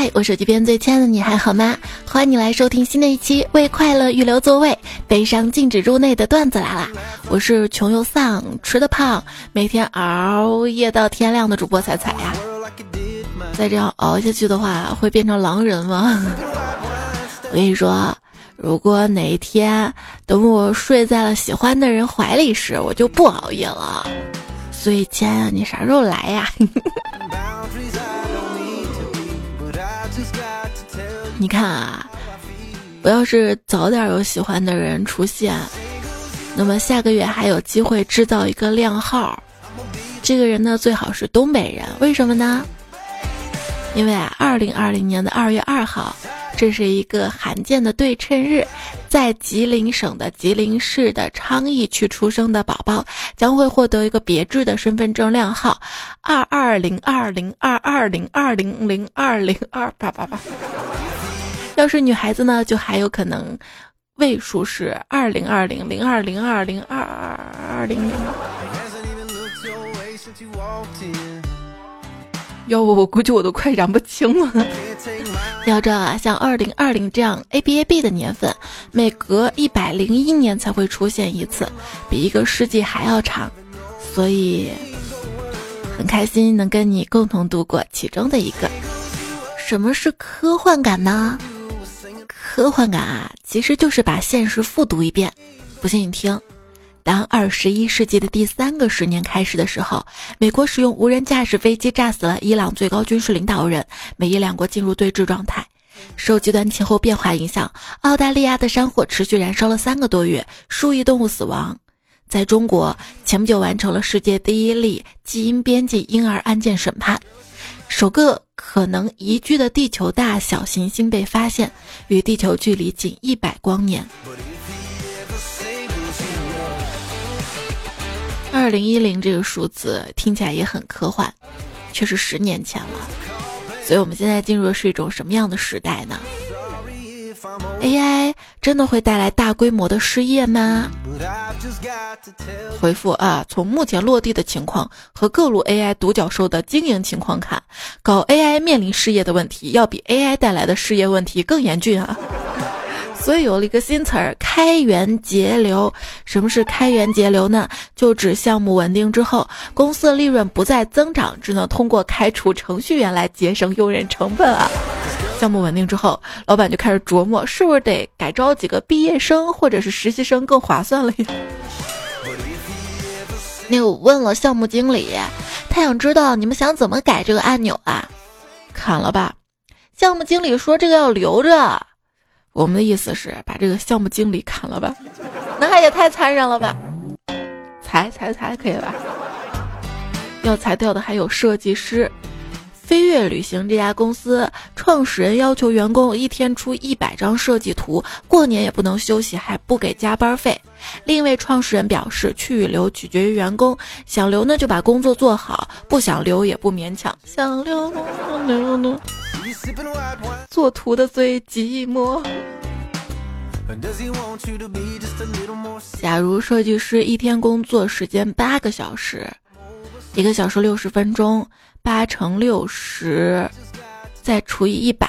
嗨，我手机边最亲爱的你还好吗？欢迎你来收听新的一期《为快乐预留座位，悲伤禁止入内》的段子来啦！我是穷又丧，吃的胖，每天熬夜到天亮的主播彩彩呀。再这样熬下去的话，会变成狼人吗？我跟你说，如果哪一天等我睡在了喜欢的人怀里时，我就不熬夜了。所以，亲爱的，你啥时候来呀？你看啊，我要是早点有喜欢的人出现，那么下个月还有机会制造一个靓号。这个人呢，最好是东北人，为什么呢？因为啊，二零二零年的二月二号，这是一个罕见的对称日，在吉林省的吉林市的昌邑区出生的宝宝将会获得一个别致的身份证靓号：二二零二零二二零二零零二零二八八八。要是女孩子呢，就还有可能位数是二零二零零二零二零二二二零。要不我估计我都快染不清了。要知道啊，像二零二零这样 A B A B 的年份，每隔一百零一年才会出现一次，比一个世纪还要长，所以很开心能跟你共同度过其中的一个。什么是科幻感呢？科幻感啊，其实就是把现实复读一遍。不信你听。当二十一世纪的第三个十年开始的时候，美国使用无人驾驶飞机炸死了伊朗最高军事领导人，美伊两国进入对峙状态。受极端气候变化影响，澳大利亚的山火持续燃烧了三个多月，数亿动物死亡。在中国，前不久完成了世界第一例基因编辑婴儿案件审判，首个可能宜居的地球大小行星被发现，与地球距离仅一百光年。二零一零这个数字听起来也很科幻，却是十年前了。所以我们现在进入的是一种什么样的时代呢？AI 真的会带来大规模的失业吗？回复啊，从目前落地的情况和各路 AI 独角兽的经营情况看，搞 AI 面临失业的问题，要比 AI 带来的失业问题更严峻啊。所以有了一个新词儿“开源节流”。什么是开源节流呢？就指项目稳定之后，公司的利润不再增长，只能通过开除程序员来节省用人成本啊。项目稳定之后，老板就开始琢磨，是不是得改招几个毕业生或者是实习生更划算了呀？那我问了项目经理，他想知道你们想怎么改这个按钮啊？砍了吧。项目经理说这个要留着。我们的意思是把这个项目经理砍了吧，那也太残忍了吧！裁裁裁，可以吧？要裁掉的还有设计师。飞跃旅行这家公司创始人要求员工一天出一百张设计图，过年也不能休息，还不给加班费。另一位创始人表示，去与留取决于员工，想留呢就把工作做好，不想留也不勉强。想留留呢？做图的最寂寞。假如设计师一天工作时间八个小时，一个小时六十分钟。八乘六十，再除以一百，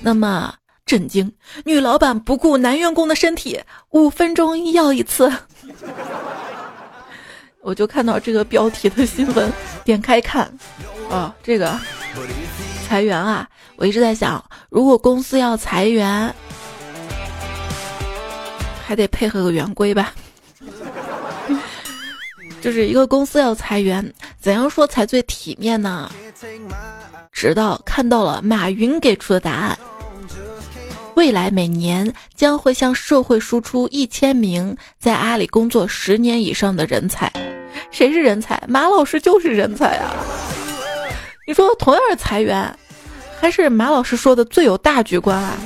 那么震惊！女老板不顾男员工的身体，五分钟要一次。我就看到这个标题的新闻，点开看，哦，这个裁员啊！我一直在想，如果公司要裁员，还得配合个圆规吧。就是一个公司要裁员，怎样说才最体面呢？直到看到了马云给出的答案：未来每年将会向社会输出一千名在阿里工作十年以上的人才。谁是人才？马老师就是人才啊！你说同样是裁员，还是马老师说的最有大局观啊？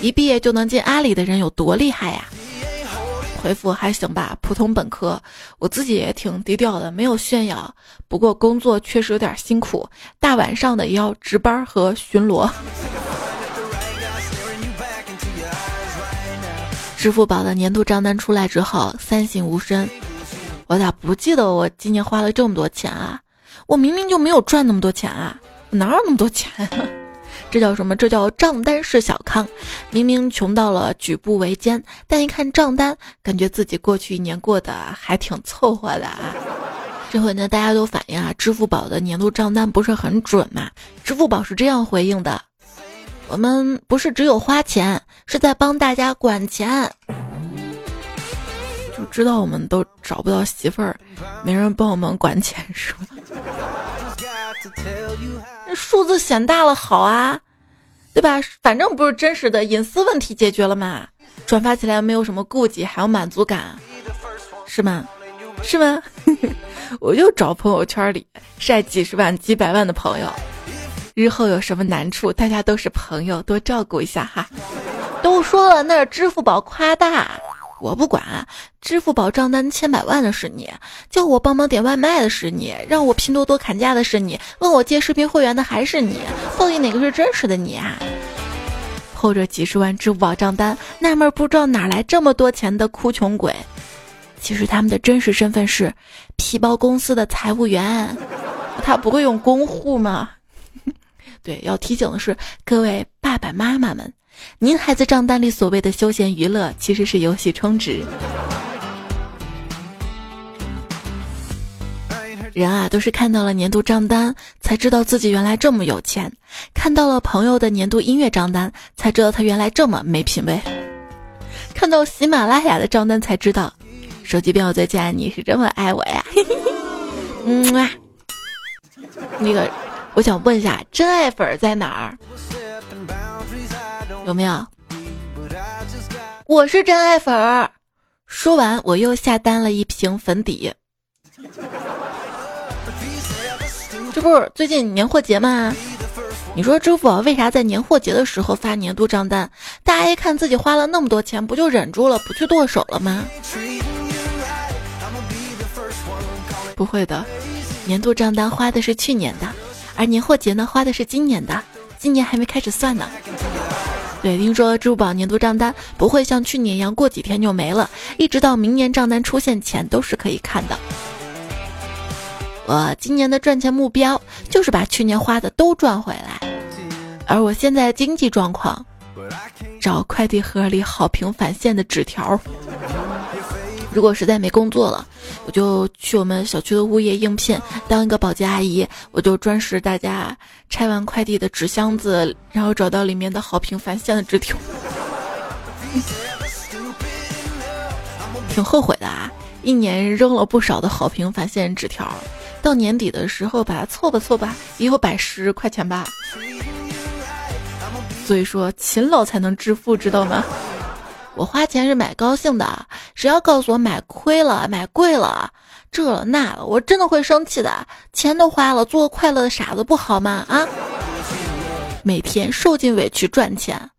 一毕业就能进阿里的人有多厉害呀？回复还行吧，普通本科。我自己也挺低调的，没有炫耀。不过工作确实有点辛苦，大晚上的也要值班和巡逻。支付宝的年度账单出来之后，三省吾身。我咋不记得我今年花了这么多钱啊？我明明就没有赚那么多钱啊，哪有那么多钱？这叫什么？这叫账单是小康。明明穷到了举步维艰，但一看账单，感觉自己过去一年过得还挺凑合的啊。这回呢，大家都反映啊，支付宝的年度账单不是很准嘛？支付宝是这样回应的：我们不是只有花钱，是在帮大家管钱。就知道我们都找不到媳妇儿，没人帮我们管钱是吧？那数字显大了好啊，对吧？反正不是真实的，隐私问题解决了嘛，转发起来没有什么顾忌，还有满足感，是吗？是吗？我就找朋友圈里晒几十万、几百万的朋友，日后有什么难处，大家都是朋友，多照顾一下哈。都说了，那是支付宝夸大。我不管，支付宝账单千百万的是你，叫我帮忙点外卖的是你，让我拼多多砍价的是你，问我借视频会员的还是你，到底哪个是真实的你啊？后着几十万支付宝账单，纳闷不知道哪来这么多钱的哭穷鬼，其实他们的真实身份是皮包公司的财务员，他不会用公户吗？对，要提醒的是各位爸爸妈妈们。您孩子账单里所谓的休闲娱乐，其实是游戏充值。人啊，都是看到了年度账单，才知道自己原来这么有钱；看到了朋友的年度音乐账单，才知道他原来这么没品位；看到喜马拉雅的账单，才知道手机边我最亲爱你是这么爱我呀。嗯啊，那个，我想问一下，真爱粉在哪儿？有没有？我是真爱粉儿。说完，我又下单了一瓶粉底。这不是最近年货节吗？你说支付宝为啥在年货节的时候发年度账单？大家一看自己花了那么多钱，不就忍住了不去剁手了吗？不会的，年度账单花的是去年的，而年货节呢花的是今年的，今年还没开始算呢。对，听说支付宝年度账单不会像去年一样过几天就没了，一直到明年账单出现前都是可以看的。我今年的赚钱目标就是把去年花的都赚回来，而我现在经济状况，找快递盒里好评返现的纸条。如果实在没工作了，我就去我们小区的物业应聘当一个保洁阿姨，我就专拾大家拆完快递的纸箱子，然后找到里面的好评返现的纸条。挺后悔的啊，一年扔了不少的好评返现纸条，到年底的时候把它凑吧凑吧，也有百十块钱吧。所以说，勤劳才能致富，知道吗？我花钱是买高兴的，谁要告诉我买亏了、买贵了，这了那了，我真的会生气的。钱都花了，做个快乐的傻子不好吗？啊！每天受尽委屈赚钱，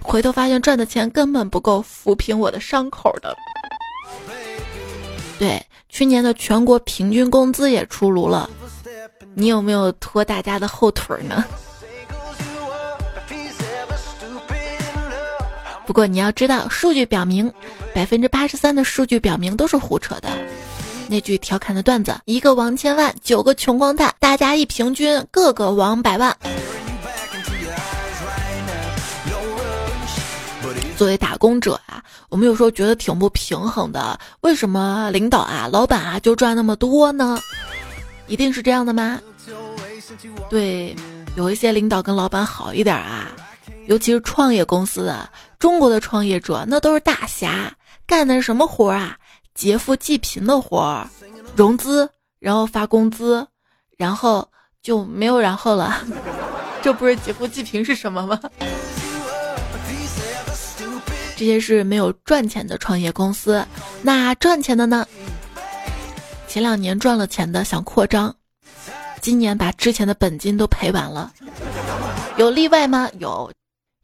回头发现赚的钱根本不够抚平我的伤口的。对，去年的全国平均工资也出炉了，你有没有拖大家的后腿呢？不过你要知道，数据表明，百分之八十三的数据表明都是胡扯的。那句调侃的段子：一个王千万，九个穷光蛋，大家一平均，个个王百万。作为打工者啊，我们有时候觉得挺不平衡的。为什么领导啊、老板啊就赚那么多呢？一定是这样的吗？对，有一些领导跟老板好一点啊。尤其是创业公司的中国的创业者，那都是大侠，干的是什么活啊？劫富济贫的活儿，融资，然后发工资，然后就没有然后了。这不是劫富济贫是什么吗？这些是没有赚钱的创业公司，那赚钱的呢？前两年赚了钱的想扩张，今年把之前的本金都赔完了。有例外吗？有。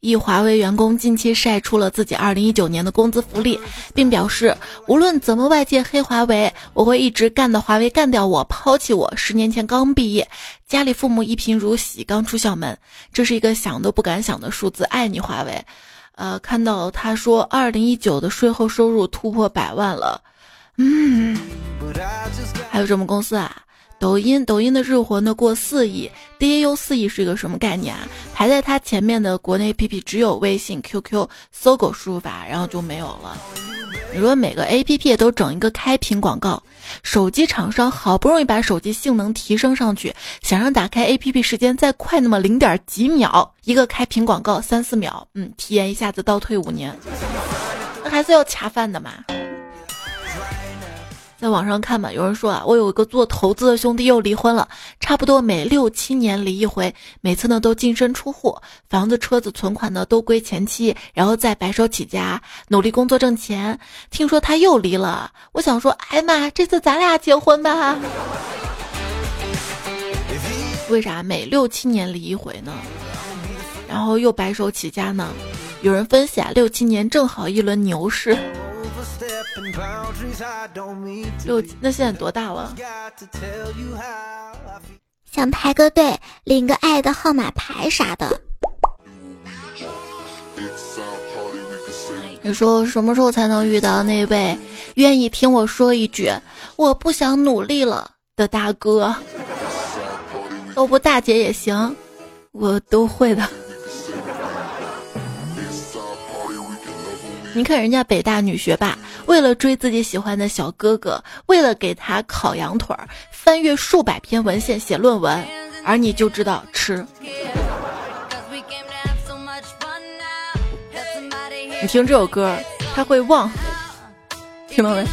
一华为员工近期晒出了自己二零一九年的工资福利，并表示无论怎么外界黑华为，我会一直干到华为干掉我、抛弃我。十年前刚毕业，家里父母一贫如洗，刚出校门，这是一个想都不敢想的数字。爱你华为。呃，看到他说二零一九的税后收入突破百万了，嗯，还有什么公司啊？抖音，抖音的日活呢过四亿，DAU 四亿是一个什么概念啊？排在它前面的国内 APP 只有微信、QQ，搜狗输入法，然后就没有了。你说每个 APP 都整一个开屏广告，手机厂商好不容易把手机性能提升上去，想让打开 APP 时间再快那么零点几秒，一个开屏广告三四秒，嗯，体验一下子倒退五年，那还是要恰饭的嘛。在网上看嘛，有人说啊，我有一个做投资的兄弟又离婚了，差不多每六七年离一回，每次呢都净身出户，房子、车子、存款呢都归前妻，然后再白手起家，努力工作挣钱。听说他又离了，我想说，哎妈，这次咱俩结婚吧？为啥每六七年离一回呢？然后又白手起家呢？有人分析啊，六七年正好一轮牛市。六，那现在多大了？想排个队，领个爱的号码牌啥的。你说什么时候才能遇到那位愿意听我说一句“我不想努力了”的大哥？都不大姐也行，我都会的。你看人家北大女学霸，为了追自己喜欢的小哥哥，为了给他烤羊腿儿，翻阅数百篇文献写论文，而你就知道吃。你听这首歌，他会忘，听到没？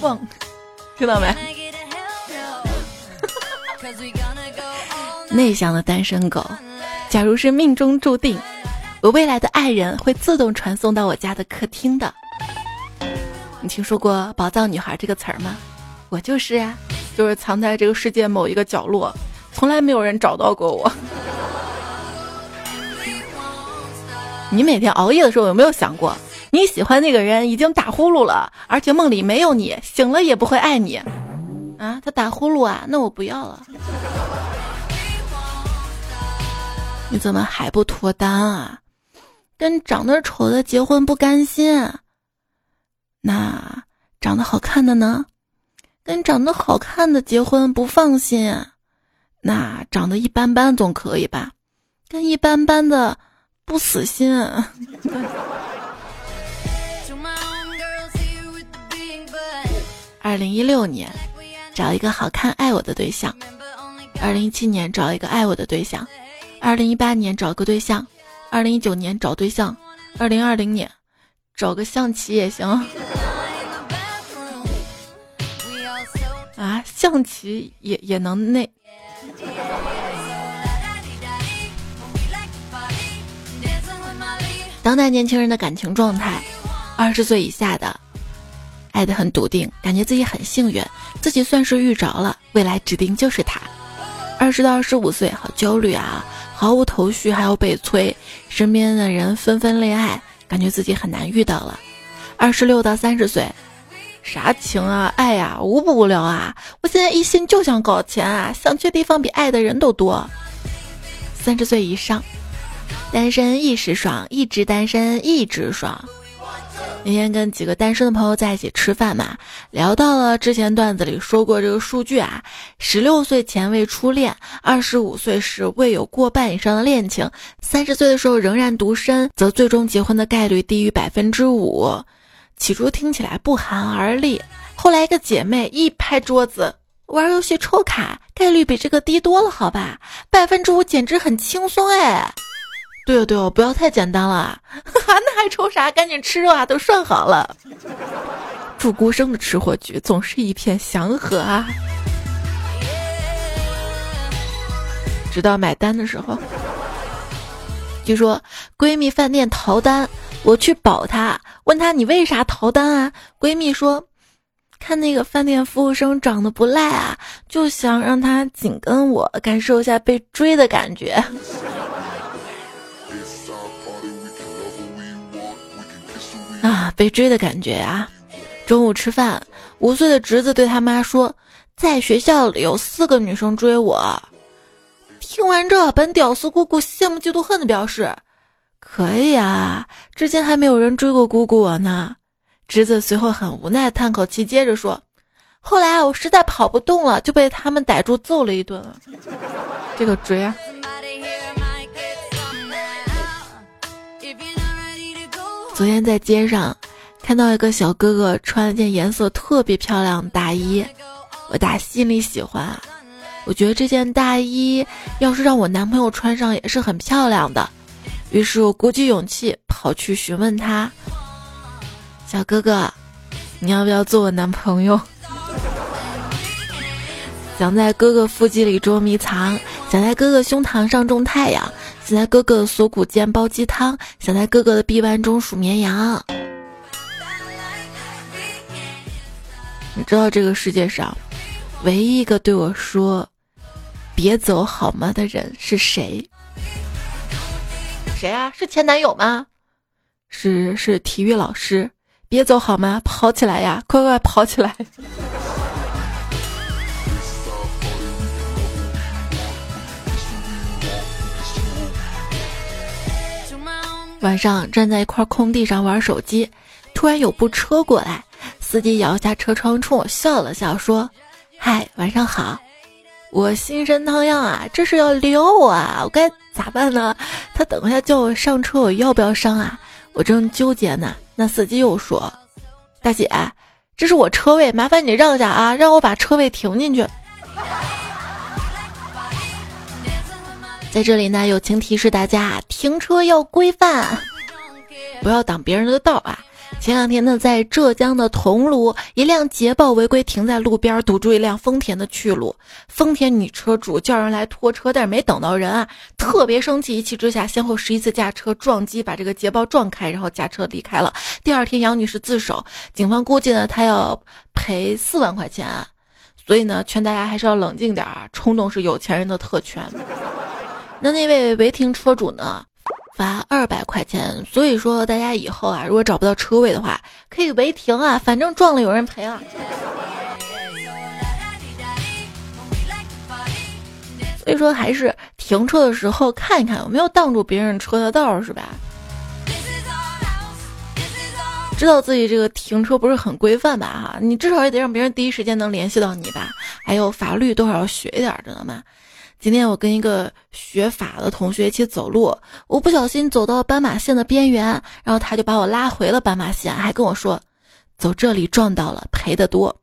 忘，听到没？内向的单身狗，假如是命中注定。我未来的爱人会自动传送到我家的客厅的。你听说过“宝藏女孩”这个词儿吗？我就是啊，就是藏在这个世界某一个角落，从来没有人找到过我。你每天熬夜的时候有没有想过，你喜欢那个人已经打呼噜了，而且梦里没有你，醒了也不会爱你啊？他打呼噜啊？那我不要了。你怎么还不脱单啊？跟长得丑的结婚不甘心，那长得好看的呢？跟长得好看的结婚不放心，那长得一般般总可以吧？跟一般般的不死心。二零一六年找一个好看爱我的对象，二零一七年找一个爱我的对象，二零一八年找个对象。二零一九年找对象，二零二零年找个象棋也行。啊，象棋也也能那。当代年轻人的感情状态，二十岁以下的爱的很笃定，感觉自己很幸运，自己算是遇着了，未来指定就是他。二十到二十五岁，好焦虑啊。毫无头绪，还要被催，身边的人纷纷恋爱，感觉自己很难遇到了。二十六到三十岁，啥情啊，爱呀，无不无聊啊！我现在一心就想搞钱啊，想去地方比爱的人都多。三十岁以上，单身一时爽，一直单身一直爽。那天跟几个单身的朋友在一起吃饭嘛，聊到了之前段子里说过这个数据啊，十六岁前未初恋，二十五岁时未有过半以上的恋情，三十岁的时候仍然独身，则最终结婚的概率低于百分之五。起初听起来不寒而栗，后来一个姐妹一拍桌子，玩游戏抽卡概率比这个低多了，好吧，百分之五简直很轻松哎。对哦对哦，不要太简单了啊，那还愁啥？赶紧吃肉啊，都涮好了。祝孤生的吃货局总是一片祥和啊。直到买单的时候，据说闺蜜饭店逃单，我去保她，问她你为啥逃单啊？闺蜜说，看那个饭店服务生长得不赖啊，就想让他紧跟我，感受一下被追的感觉。啊，被追的感觉啊！中午吃饭，五岁的侄子对他妈说：“在学校里有四个女生追我。”听完这，本屌丝姑姑羡慕嫉妒恨的表示：“可以啊，之前还没有人追过姑姑我呢。”侄子随后很无奈叹口气，接着说：“后来我实在跑不动了，就被他们逮住揍了一顿。这个追啊！昨天在街上看到一个小哥哥穿了件颜色特别漂亮的大衣，我打心里喜欢。我觉得这件大衣要是让我男朋友穿上也是很漂亮的。于是我鼓起勇气跑去询问他：“小哥哥，你要不要做我男朋友？” 想在哥哥腹肌里捉迷藏，想在哥哥胸膛上种太阳，想在哥哥的锁骨间煲鸡汤，想在哥哥的臂弯中数绵羊。你知道这个世界上唯一一个对我说“别走好吗”的人是谁？谁啊？是前男友吗？是是体育老师。别走好吗？跑起来呀！快快跑起来！晚上站在一块空地上玩手机，突然有部车过来，司机摇下车窗冲我笑了笑，说：“嗨，晚上好。”我心神荡漾啊，这是要撩我啊，我该咋办呢？他等一下叫我上车，我要不要上啊？我正纠结呢，那司机又说：“大姐，这是我车位，麻烦你让下啊，让我把车位停进去。”在这里呢，友情提示大家，停车要规范，不要挡别人的道啊！前两天呢，在浙江的桐庐，一辆捷豹违规停在路边，堵住一辆丰田的去路。丰田女车主叫人来拖车，但是没等到人啊，特别生气，一气之下，先后十一次驾车撞击，把这个捷豹撞开，然后驾车离开了。第二天，杨女士自首，警方估计呢，她要赔四万块钱。所以呢，劝大家还是要冷静点啊，冲动是有钱人的特权。那那位违停车主呢，罚二百块钱。所以说，大家以后啊，如果找不到车位的话，可以违停啊，反正撞了有人赔啊。所以说，还是停车的时候看一看有没有挡住别人车的道，是吧？知道自己这个停车不是很规范吧？哈，你至少也得让别人第一时间能联系到你吧？还有法律多少要学一点，知道吗？今天我跟一个学法的同学一起走路，我不小心走到斑马线的边缘，然后他就把我拉回了斑马线，还跟我说：“走这里撞到了，赔的多。”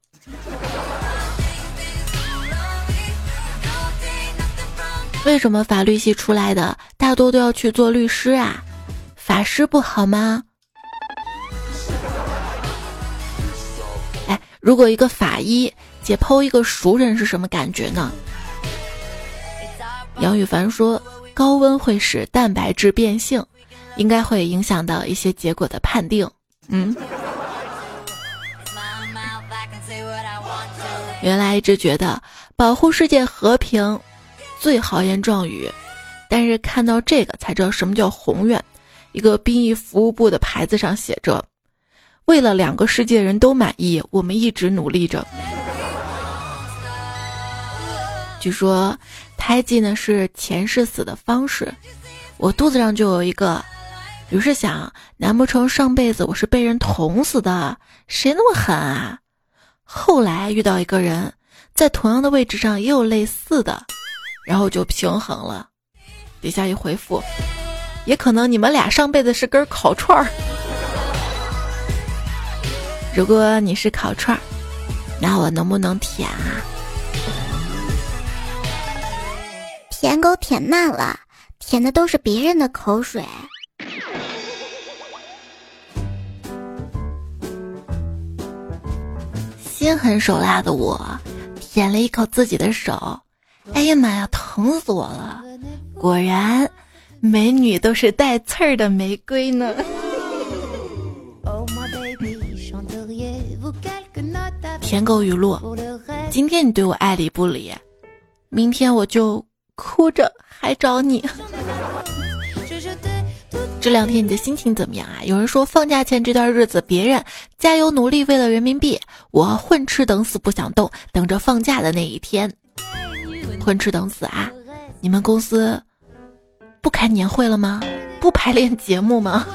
为什么法律系出来的大多都要去做律师啊？法师不好吗？哎，如果一个法医解剖一个熟人是什么感觉呢？杨羽凡说：“高温会使蛋白质变性，应该会影响到一些结果的判定。”嗯，原来一直觉得保护世界和平最豪言壮语，但是看到这个才知道什么叫宏愿。一个殡仪服务部的牌子上写着：“为了两个世界人都满意，我们一直努力着。”据说。胎记呢是前世死的方式，我肚子上就有一个，于是想，难不成上辈子我是被人捅死的？谁那么狠啊？后来遇到一个人，在同样的位置上也有类似的，然后就平衡了。底下一回复，也可能你们俩上辈子是根烤串儿。如果你是烤串儿，那我能不能舔啊？舔狗舔慢了，舔的都是别人的口水。心狠手辣的我，舔了一口自己的手，哎呀妈呀，疼死我了！果然，美女都是带刺儿的玫瑰呢。舔狗语录：今天你对我爱理不理，明天我就。哭着还找你，这两天你的心情怎么样啊？有人说放假前这段日子，别人加油努力为了人民币，我混吃等死不想动，等着放假的那一天。混吃等死啊！你们公司不开年会了吗？不排练节目吗？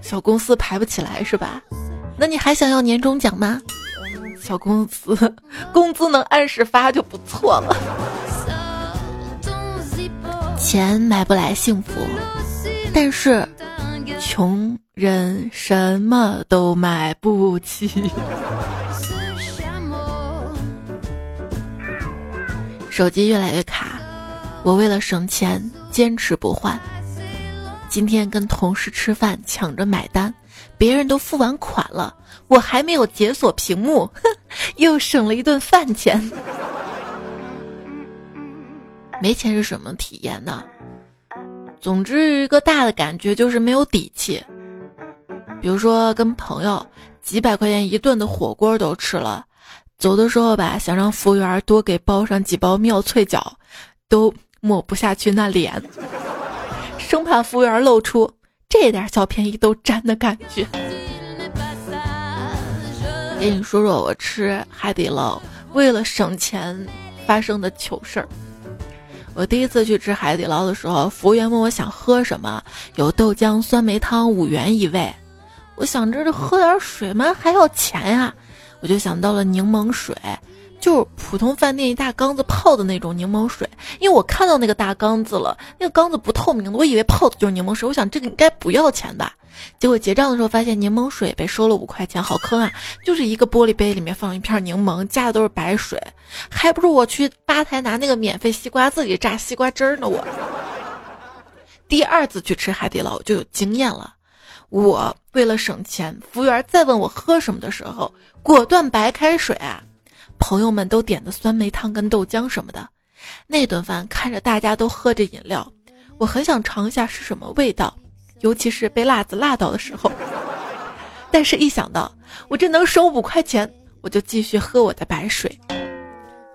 小公司排不起来是吧？那你还想要年终奖吗？小公司工资能按时发就不错了。钱买不来幸福，但是穷人什么都买不起。手机越来越卡，我为了省钱坚持不换。今天跟同事吃饭抢着买单，别人都付完款了，我还没有解锁屏幕，又省了一顿饭钱。没钱是什么体验呢？总之一个大的感觉就是没有底气。比如说跟朋友几百块钱一顿的火锅都吃了。走的时候吧，想让服务员多给包上几包妙脆角，都抹不下去那脸，生怕服务员露出这点小便宜都占的感觉。给你说说我吃海底捞为了省钱发生的糗事儿。我第一次去吃海底捞的时候，服务员问我想喝什么，有豆浆、酸梅汤，五元一位。我想着这喝点水嘛，还要钱呀。我就想到了柠檬水，就是普通饭店一大缸子泡的那种柠檬水。因为我看到那个大缸子了，那个缸子不透明的，我以为泡的就是柠檬水。我想这个应该不要钱吧？结果结账的时候发现柠檬水被收了五块钱，好坑啊！就是一个玻璃杯里面放一片柠檬，加的都是白水，还不如我去吧台拿那个免费西瓜自己榨西瓜汁儿呢。我第二次去吃海底捞就有经验了。我为了省钱，服务员再问我喝什么的时候。果断白开水啊！朋友们都点的酸梅汤跟豆浆什么的。那顿饭看着大家都喝着饮料，我很想尝一下是什么味道，尤其是被辣子辣到的时候。但是，一想到我这能省五块钱，我就继续喝我的白水。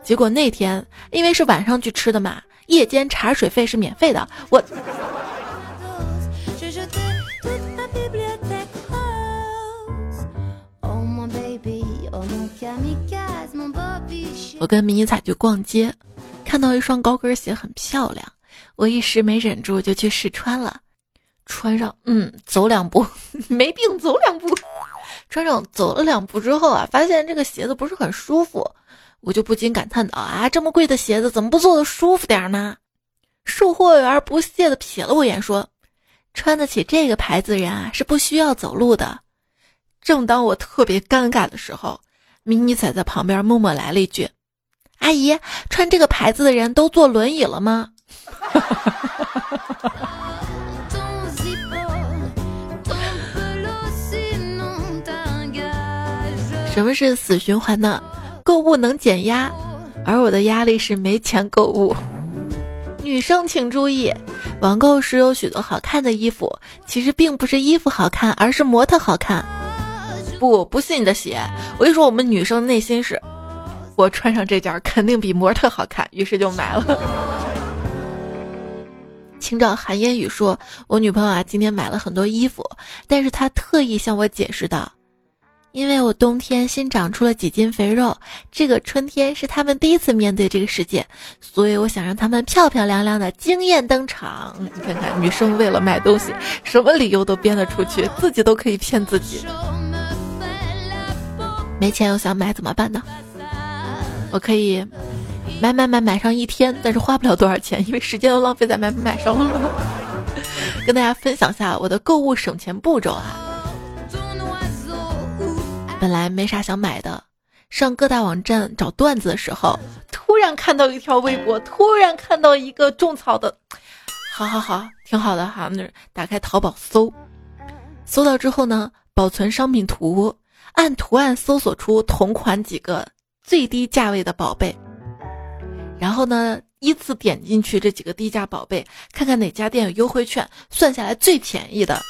结果那天因为是晚上去吃的嘛，夜间茶水费是免费的，我。我跟迷彩去逛街，看到一双高跟鞋很漂亮，我一时没忍住就去试穿了。穿上，嗯，走两步，没病，走两步。穿上走了两步之后啊，发现这个鞋子不是很舒服，我就不禁感叹道：“啊，这么贵的鞋子怎么不做的舒服点呢？”售货员不屑的瞥了我一眼，说：“穿得起这个牌子的人啊，是不需要走路的。”正当我特别尴尬的时候，迷你仔在旁边默默来了一句。阿姨，穿这个牌子的人都坐轮椅了吗？什么是死循环呢？购物能减压，而我的压力是没钱购物。女生请注意，网购时有许多好看的衣服，其实并不是衣服好看，而是模特好看。不，不信你的邪。我跟你说，我们女生内心是。我穿上这件肯定比模特好看，于是就买了。清照寒烟雨说：“我女朋友啊，今天买了很多衣服，但是她特意向我解释道，因为我冬天新长出了几斤肥肉，这个春天是他们第一次面对这个世界，所以我想让他们漂漂亮亮的惊艳登场。你看看，女生为了买东西，什么理由都编得出去，自己都可以骗自己。没钱又想买怎么办呢？”我可以买买买买上一天，但是花不了多少钱，因为时间都浪费在买买上了。跟大家分享下我的购物省钱步骤啊。本来没啥想买的，上各大网站找段子的时候，突然看到一条微博，突然看到一个种草的，好好好，挺好的哈。那打开淘宝搜，搜到之后呢，保存商品图，按图案搜索出同款几个。最低价位的宝贝，然后呢，依次点进去这几个低价宝贝，看看哪家店有优惠券，算下来最便宜的。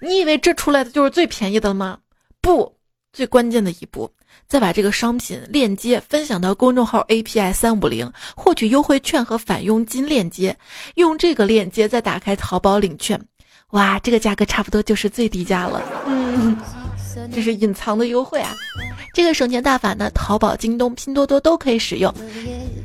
你以为这出来的就是最便宜的吗？不，最关键的一步，再把这个商品链接分享到公众号 API 三五零，获取优惠券和返佣金链接，用这个链接再打开淘宝领券，哇，这个价格差不多就是最低价了。嗯。这是隐藏的优惠啊！这个省钱大法呢，淘宝、京东、拼多多都可以使用。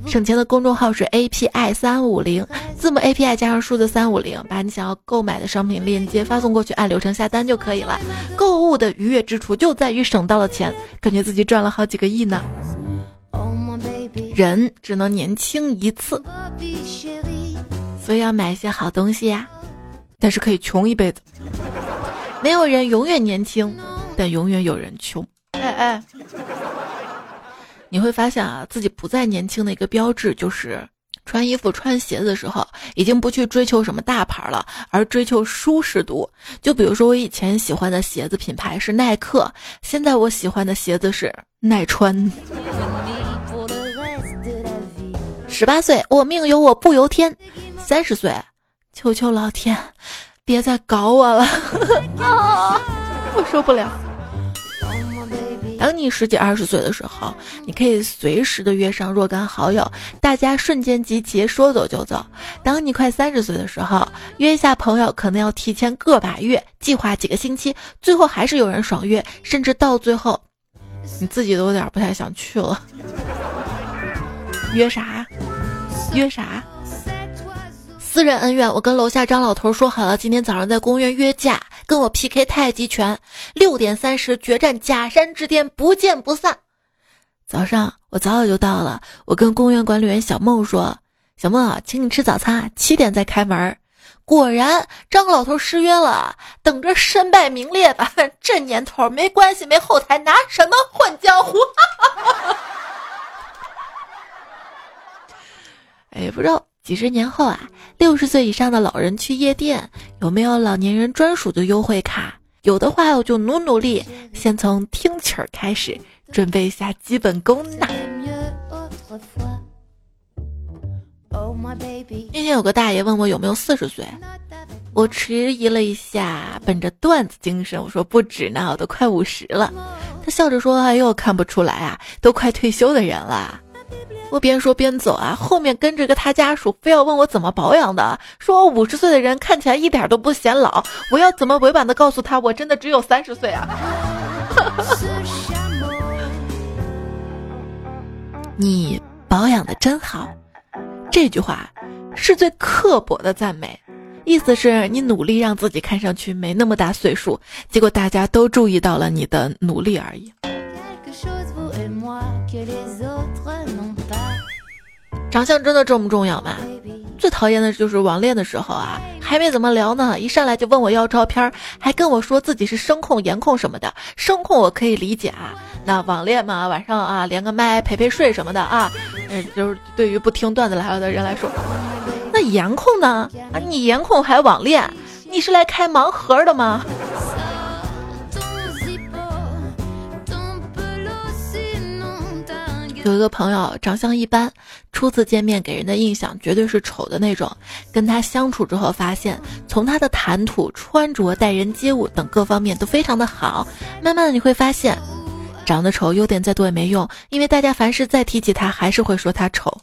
省钱的公众号是 API 三五零，字母 API 加上数字三五零，把你想要购买的商品链接发送过去，按流程下单就可以了。购物的愉悦之处就在于省到了钱，感觉自己赚了好几个亿呢。人只能年轻一次，所以要买一些好东西呀。但是可以穷一辈子，没有人永远年轻，但永远有人穷。哎哎。你会发现啊，自己不再年轻的一个标志就是穿衣服、穿鞋子的时候，已经不去追求什么大牌了，而追求舒适度。就比如说，我以前喜欢的鞋子品牌是耐克，现在我喜欢的鞋子是耐穿。十八岁，我命由我不由天；三十岁，求求老天，别再搞我了，我受不了。当你十几二十岁的时候，你可以随时的约上若干好友，大家瞬间集齐，说走就走。当你快三十岁的时候，约一下朋友可能要提前个把月，计划几个星期，最后还是有人爽约，甚至到最后，你自己都有点不太想去了。约啥？约啥？私人恩怨，我跟楼下张老头说好了，今天早上在公园约架。跟我 PK 太极拳，六点三十决战假山之巅，不见不散。早上我早早就到了，我跟公园管理员小梦说：“小梦，请你吃早餐，七点再开门。”果然，张老头失约了，等着身败名裂吧。这年头没关系，没后台，拿什么混江湖？哎，不知道。几十年后啊，六十岁以上的老人去夜店，有没有老年人专属的优惠卡？有的话，我就努努力，先从听曲儿开始，准备一下基本功呐。那天有个大爷问我有没有四十岁，我迟疑了一下，本着段子精神，我说不止呢，我都快五十了。他笑着说：“哎呦，看不出来啊，都快退休的人了。”我边说边走啊，后面跟着个他家属，非要问我怎么保养的，说我五十岁的人看起来一点都不显老。我要怎么委婉的告诉他，我真的只有三十岁啊？你保养的真好，这句话是最刻薄的赞美，意思是你努力让自己看上去没那么大岁数，结果大家都注意到了你的努力而已。长相真的重不重要吗？最讨厌的就是网恋的时候啊，还没怎么聊呢，一上来就问我要照片，还跟我说自己是声控、颜控什么的。声控我可以理解啊，那网恋嘛，晚上啊连个麦陪陪睡什么的啊，嗯，就是对于不听段子来了的人来说。那颜控呢？啊，你颜控还网恋？你是来开盲盒的吗？有一个朋友长相一般，初次见面给人的印象绝对是丑的那种。跟他相处之后，发现从他的谈吐、穿着、待人接物等各方面都非常的好。慢慢的你会发现，长得丑优点再多也没用，因为大家凡是再提起他，还是会说他丑。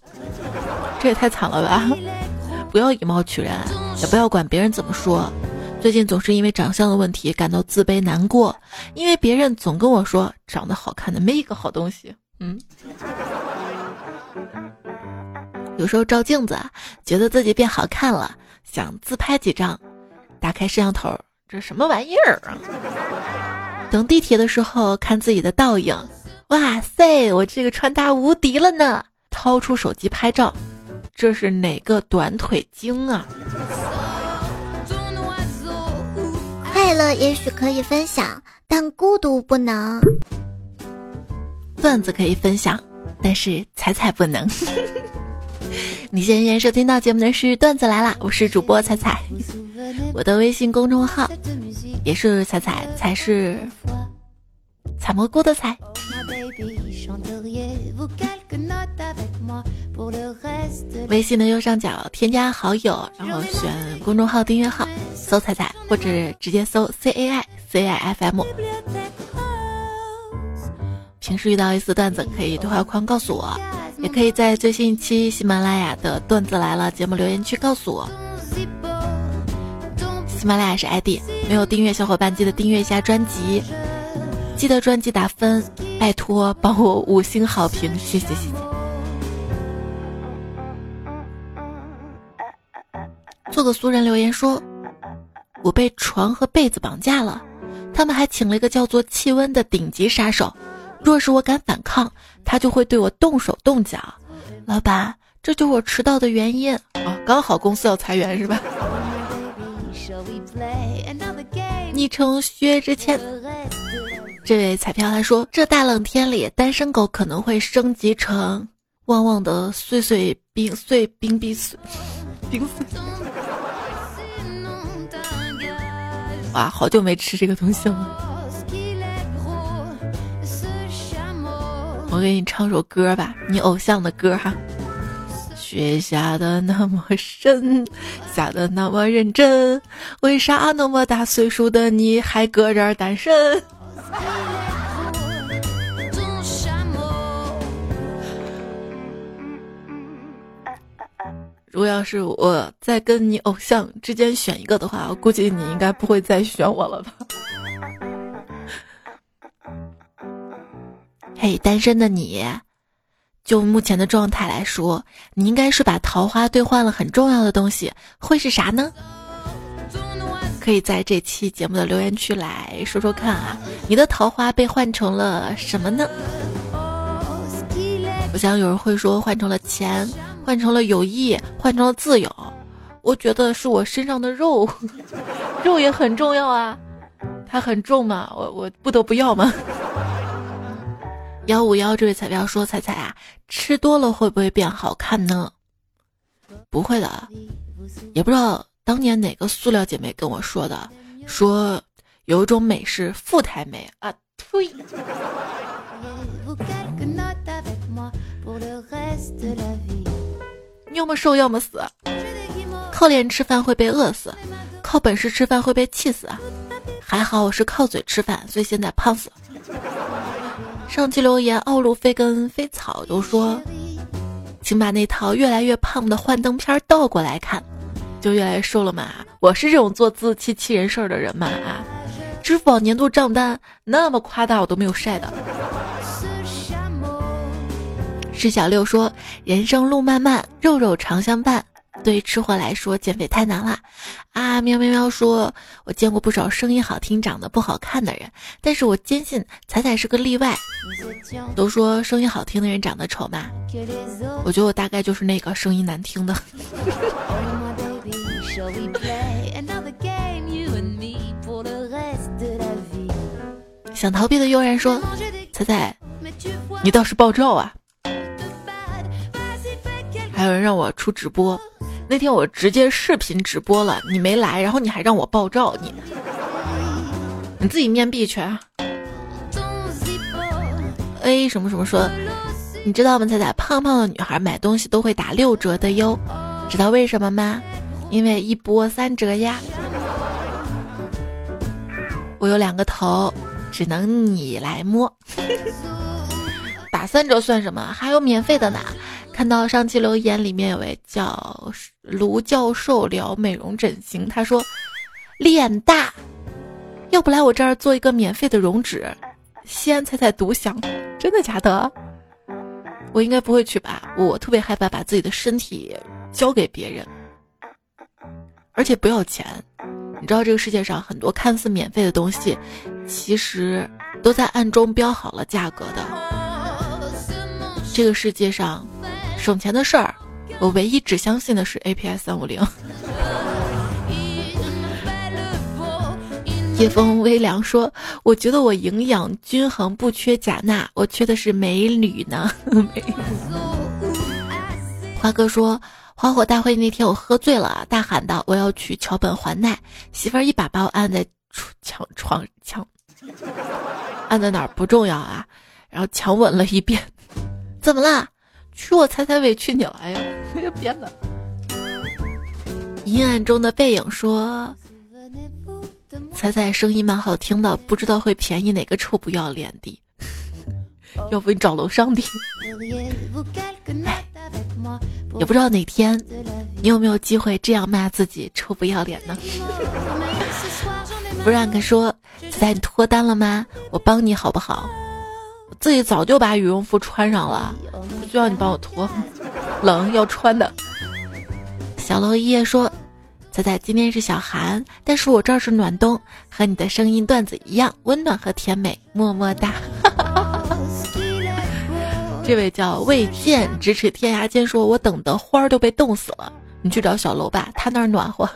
这也太惨了吧！不要以貌取人，也不要管别人怎么说。最近总是因为长相的问题感到自卑难过，因为别人总跟我说长得好看的没一个好东西。嗯，有时候照镜子，觉得自己变好看了，想自拍几张，打开摄像头，这什么玩意儿啊？等地铁的时候看自己的倒影，哇塞，我这个穿搭无敌了呢！掏出手机拍照，这是哪个短腿精啊？快乐也许可以分享，但孤独不能。段子可以分享，但是彩彩不能。你现在收听到节目的是段子来了，我是主播彩彩，我的微信公众号也是彩彩，才是采蘑菇的采。微信的右上角添加好友，然后选公众号订阅号，搜彩彩，或者直接搜 C A I C I F M。平时遇到一丝段子可以对话框告诉我也可以在最新一期喜马拉雅的段子来了节目留言区告诉我。喜马拉雅是 id 没有订阅小伙伴记得订阅一下专辑记得专辑打分拜托帮我五星好评谢谢谢谢。做个俗人留言说我被床和被子绑架了他们还请了一个叫做气温的顶级杀手若是我敢反抗，他就会对我动手动脚。”老板，这就是我迟到的原因啊！刚好公司要裁员是吧？昵称薛之谦，这位彩票他说：“这大冷天里，单身狗可能会升级成旺旺的碎碎冰碎冰冰碎冰碎。”哇，好久没吃这个东西了。我给你唱首歌吧，你偶像的歌哈。雪下的那么深，下的那么认真，为啥那么大岁数的你还搁这儿单身？如果要是我在跟你偶像之间选一个的话，我估计你应该不会再选我了吧？嘿，单身的你。就目前的状态来说，你应该是把桃花兑换了很重要的东西，会是啥呢？可以在这期节目的留言区来说说看啊，你的桃花被换成了什么呢？我想有人会说换成了钱，换成了友谊，换成了自由。我觉得是我身上的肉，肉也很重要啊，它很重嘛，我我不得不要嘛？幺五幺这位彩票说：“彩彩啊，吃多了会不会变好看呢？不会的，也不知道当年哪个塑料姐妹跟我说的，说有一种美是富态美啊，呸！要么瘦要么死，靠脸吃饭会被饿死，靠本事吃饭会被气死，还好我是靠嘴吃饭，所以现在胖死了。”上期留言，奥路飞跟飞草都说，请把那套越来越胖的幻灯片倒过来看，就越来越瘦了嘛。我是这种做自欺欺人事儿的人嘛啊！支付宝年度账单那么夸大，我都没有晒的。是小六说，人生路漫漫，肉肉常相伴。对于吃货来说，减肥太难了，啊！喵喵喵说，我见过不少声音好听、长得不好看的人，但是我坚信彩彩是个例外。都说声音好听的人长得丑嘛，我觉得我大概就是那个声音难听的。想逃避的悠然说，彩彩，你倒是爆照啊！还有人让我出直播。那天我直接视频直播了，你没来，然后你还让我爆照，你你自己面壁去。A 什么什么说，你知道吗？彩彩，胖胖的女孩买东西都会打六折的哟，知道为什么吗？因为一波三折呀。我有两个头，只能你来摸。打三折算什么？还有免费的呢。看到上期留言里面有位叫卢教授聊美容整形，他说脸大，要不来我这儿做一个免费的溶脂，西安彩彩独享，真的假的？我应该不会去吧，我特别害怕把自己的身体交给别人，而且不要钱。你知道这个世界上很多看似免费的东西，其实都在暗中标好了价格的。这个世界上。省钱的事儿，我唯一只相信的是 A P S 三五零。夜风微凉说：“我觉得我营养均衡，不缺钾钠，我缺的是美女呢。”花哥说：“花火大会那天我喝醉了，大喊道我要去桥本环奈，媳妇儿一把把我按在墙床墙，按在哪儿不重要啊，然后强吻了一遍，怎么了？”娶我猜猜委屈你了，哎呀，编的。阴暗中的背影说：“猜猜声音蛮好听的，不知道会便宜哪个臭不要脸的。要不你找楼上的。也不知道哪天你有没有机会这样骂自己臭不要脸呢？”不让哥说：“彩彩，你脱单了吗？我帮你好不好？我自己早就把羽绒服穿上了。”不需要你帮我脱，冷要穿的。小楼一夜说：“彩彩今天是小寒，但是我这儿是暖冬，和你的声音段子一样温暖和甜美，么么哒。这位叫魏健咫尺天涯间，说我等的花儿都被冻死了，你去找小楼吧，他那儿暖和。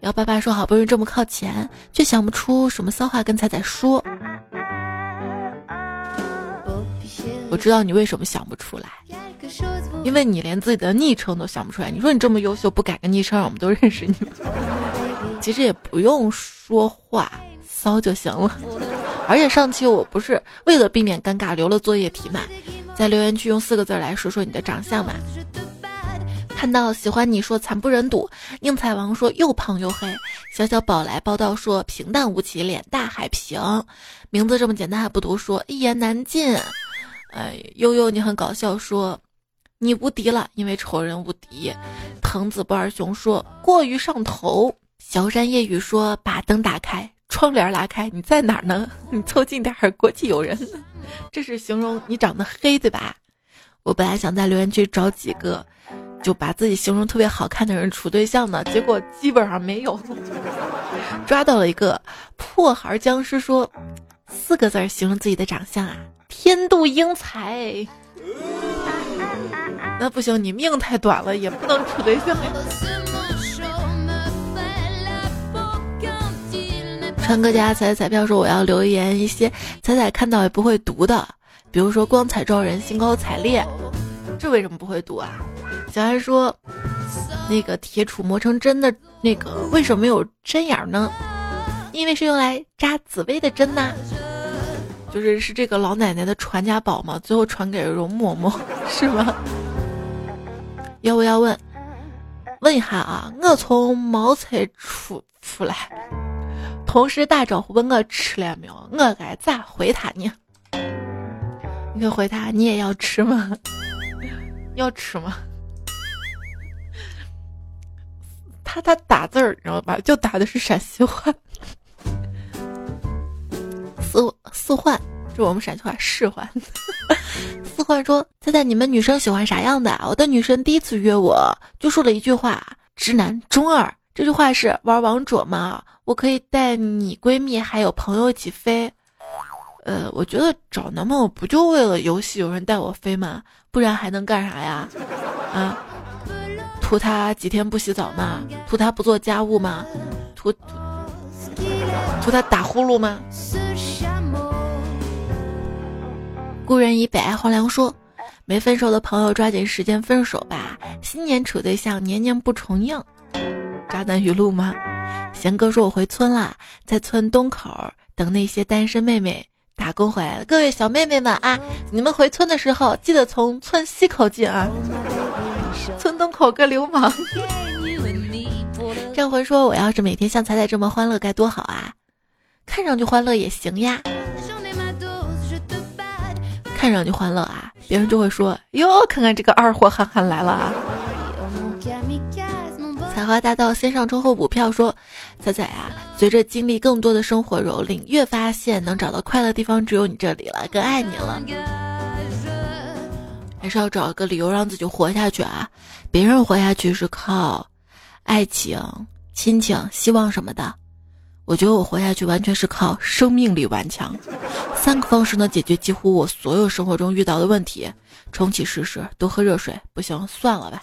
幺八八说好不容易这么靠前，却想不出什么骚话跟彩彩说。我知道你为什么想不出来，因为你连自己的昵称都想不出来。你说你这么优秀，不改个昵称，我们都认识你？其实也不用说话，骚就行了。而且上期我不是为了避免尴尬留了作业题嘛，在留言区用四个字来说说你的长相嘛。看到喜欢你说惨不忍睹，宁采王说又胖又黑，小小宝来报道说平淡无奇，脸大海平，名字这么简单还不读说一言难尽。哎，悠悠你很搞笑，说你无敌了，因为丑人无敌。藤子不二雄说过于上头。小山夜雨说把灯打开，窗帘拉开，你在哪儿呢？你凑近点儿，国际友人。这是形容你长得黑，对吧？我本来想在留言区找几个，就把自己形容特别好看的人处对象呢，结果基本上没有。抓到了一个破孩僵尸，说四个字形容自己的长相啊。天妒英才，那不行，你命太短了，也不能处对象。川哥家彩彩票说我要留言一些彩彩看到也不会读的，比如说光彩照人、兴高采烈，这为什么不会读啊？小安说，那个铁杵磨成针的那个为什么没有针眼呢？因为是用来扎紫薇的针呐。就是是这个老奶奶的传家宝嘛？最后传给了容嬷嬷，是吗？要不要问？问一下啊！我从茅厕出出来，同事打招呼问我吃了没有，我该咋回他呢？你可回他，你也要吃吗？要吃吗？他他打字儿，你知道吧？就打的是陕西话。四四换，这是我们陕西话四换。四换说：“猜猜你们女生喜欢啥样的？我的女生第一次约我就说了一句话：直男中二。这句话是玩王者吗？我可以带你闺蜜还有朋友一起飞。呃，我觉得找男朋友不就为了游戏有人带我飞吗？不然还能干啥呀？啊，图他几天不洗澡吗？图他不做家务吗？图图他打呼噜吗？”故人已北，爱黄粱说：“没分手的朋友抓紧时间分手吧，新年处对象，年年不重样。”渣男语录吗？贤哥说：“我回村啦，在村东口等那些单身妹妹打工回来了。各位小妹妹们啊，你们回村的时候记得从村西口进啊，村东口个流氓。”战魂说：“我要是每天像彩彩这么欢乐该多好啊！看上去欢乐也行呀。”看上去欢乐啊，别人就会说哟，看看这个二货憨憨来了啊！采花大道先上车后补票说，彩彩啊，随着经历更多的生活蹂躏，越发现能找到快乐地方只有你这里了，更爱你了。还是要找一个理由让自己活下去啊！别人活下去是靠爱情、亲情、希望什么的。我觉得我活下去完全是靠生命力顽强，三个方式能解决几乎我所有生活中遇到的问题：重启试试，多喝热水，不行算了吧。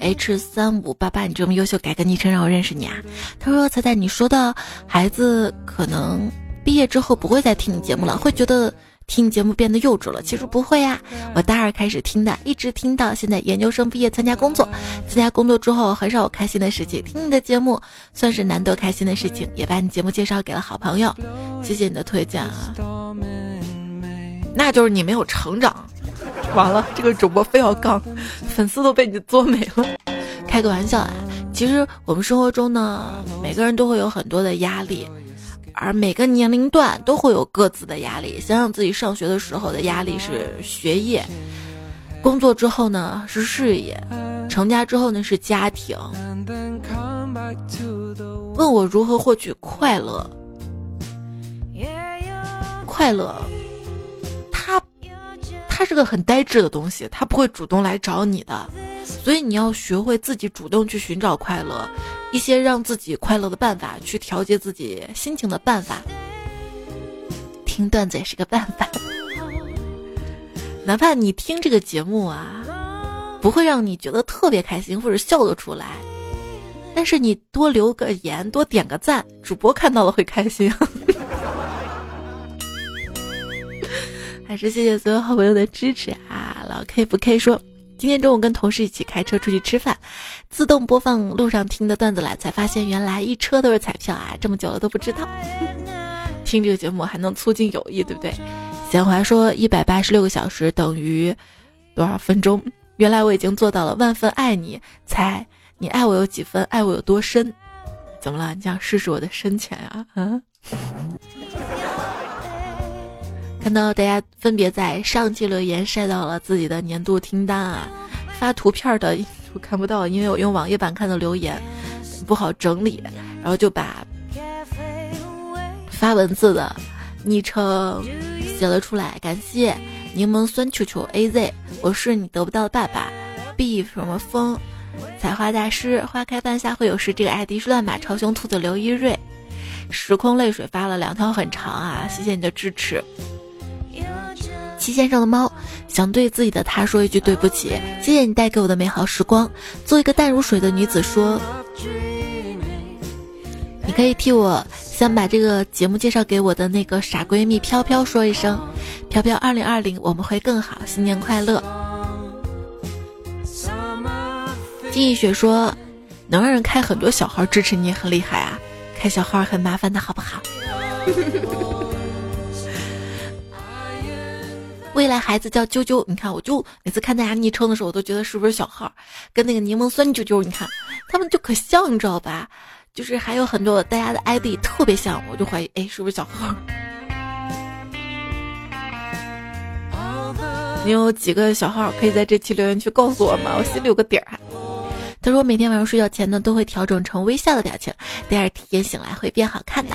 H 三五八八，你这么优秀，改个昵称让我认识你啊。他说：“彩彩，你说的孩子可能毕业之后不会再听你节目了，会觉得。”听节目变得幼稚了，其实不会啊。我大二开始听的，一直听到现在研究生毕业参加工作。参加工作之后很少有开心的事情，听你的节目算是难得开心的事情，也把你节目介绍给了好朋友。谢谢你的推荐啊，那就是你没有成长。完了，这个主播非要杠，粉丝都被你作没了。开个玩笑啊，其实我们生活中呢，每个人都会有很多的压力。而每个年龄段都会有各自的压力。想想自己上学的时候的压力是学业，工作之后呢是事业，成家之后呢是家庭。问我如何获取快乐？快乐，它他是个很呆滞的东西，他不会主动来找你的，所以你要学会自己主动去寻找快乐，一些让自己快乐的办法，去调节自己心情的办法。听段子也是个办法，哪怕你听这个节目啊，不会让你觉得特别开心或者笑得出来，但是你多留个言，多点个赞，主播看到了会开心。还是谢谢所有好朋友的支持啊！老 K 不 K 说，今天中午跟同事一起开车出去吃饭，自动播放路上听的段子来，才发现原来一车都是彩票啊！这么久了都不知道，听这个节目还能促进友谊，对不对？闲话说，一百八十六个小时等于多少分钟？原来我已经做到了万分爱你，猜你爱我有几分？爱我有多深？怎么了？你想试试我的深浅啊？嗯。看到大家分别在上期留言晒到了自己的年度听单啊，发图片的我看不到，因为我用网页版看的留言不好整理，然后就把发文字的昵称写了出来。感谢柠檬酸球球 A Z，我是你得不到的爸爸。B 什么风，采花大师，花开半夏会有时。这个 ID 是乱码超凶兔子刘一瑞，时空泪水发了两条很长啊，谢谢你的支持。七先生的猫想对自己的他说一句对不起，谢谢你带给我的美好时光。做一个淡如水的女子说，你可以替我先把这个节目介绍给我的那个傻闺蜜飘飘说一声，飘飘二零二零我们会更好，新年快乐。金逸雪说，能让人开很多小号支持你很厉害啊，开小号很麻烦的好不好？未来孩子叫啾啾，你看，我就每次看大家昵称的时候，我都觉得是不是小号，跟那个柠檬酸啾啾，你看他们就可像，你知道吧？就是还有很多大家的 ID 特别像，我就怀疑，哎，是不是小号？你有几个小号可以在这期留言区告诉我吗？我心里有个底儿。他说每天晚上睡觉前呢，都会调整成微笑的表情，第二天醒来会变好看的。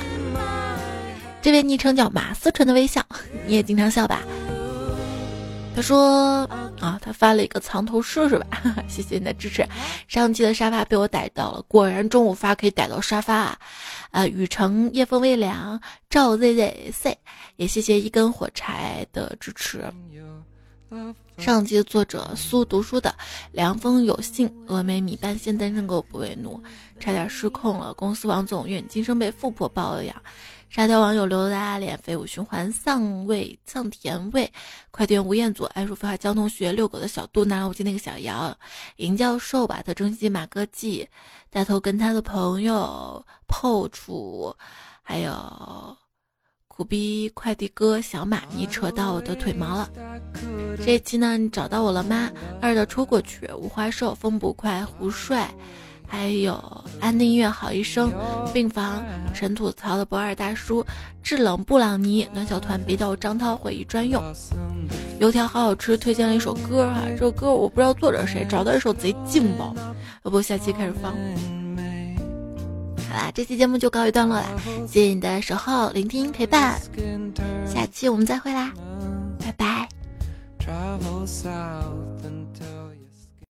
这位昵称叫马思纯的微笑，你也经常笑吧？他说啊，他发了一个藏头诗是吧？谢谢你的支持。上期的沙发被我逮到了，果然中午发可以逮到沙发啊！啊，雨城夜风微凉，赵 z z c，也谢谢一根火柴的支持。上期的作者苏读书的凉风有信，峨眉米半仙单身狗不为奴，差点失控了。公司王总愿今生被富婆包养。沙雕网友刘大脸，废物循环丧味丧甜味，快递员吴彦祖爱说废话，江同学遛狗的小杜，南无记那个小姚，尹教授吧，特征西马哥记，带头跟他的朋友破处，还有苦逼快递哥小马，你扯到我的腿毛了。这一期呢，你找到我了吗？二的戳过去，无花瘦，风不快，胡帅。还有安定医院好医生，病房神吐槽的博尔大叔，制冷布朗尼暖小团，别叫我张涛，会议专用。油条好好吃，推荐了一首歌哈，这首歌我不知道作者谁，找到一首贼劲爆，要不下期开始放。好啦，这期节目就告一段落啦，谢谢你的守候、聆听、陪伴，下期我们再会啦，拜拜。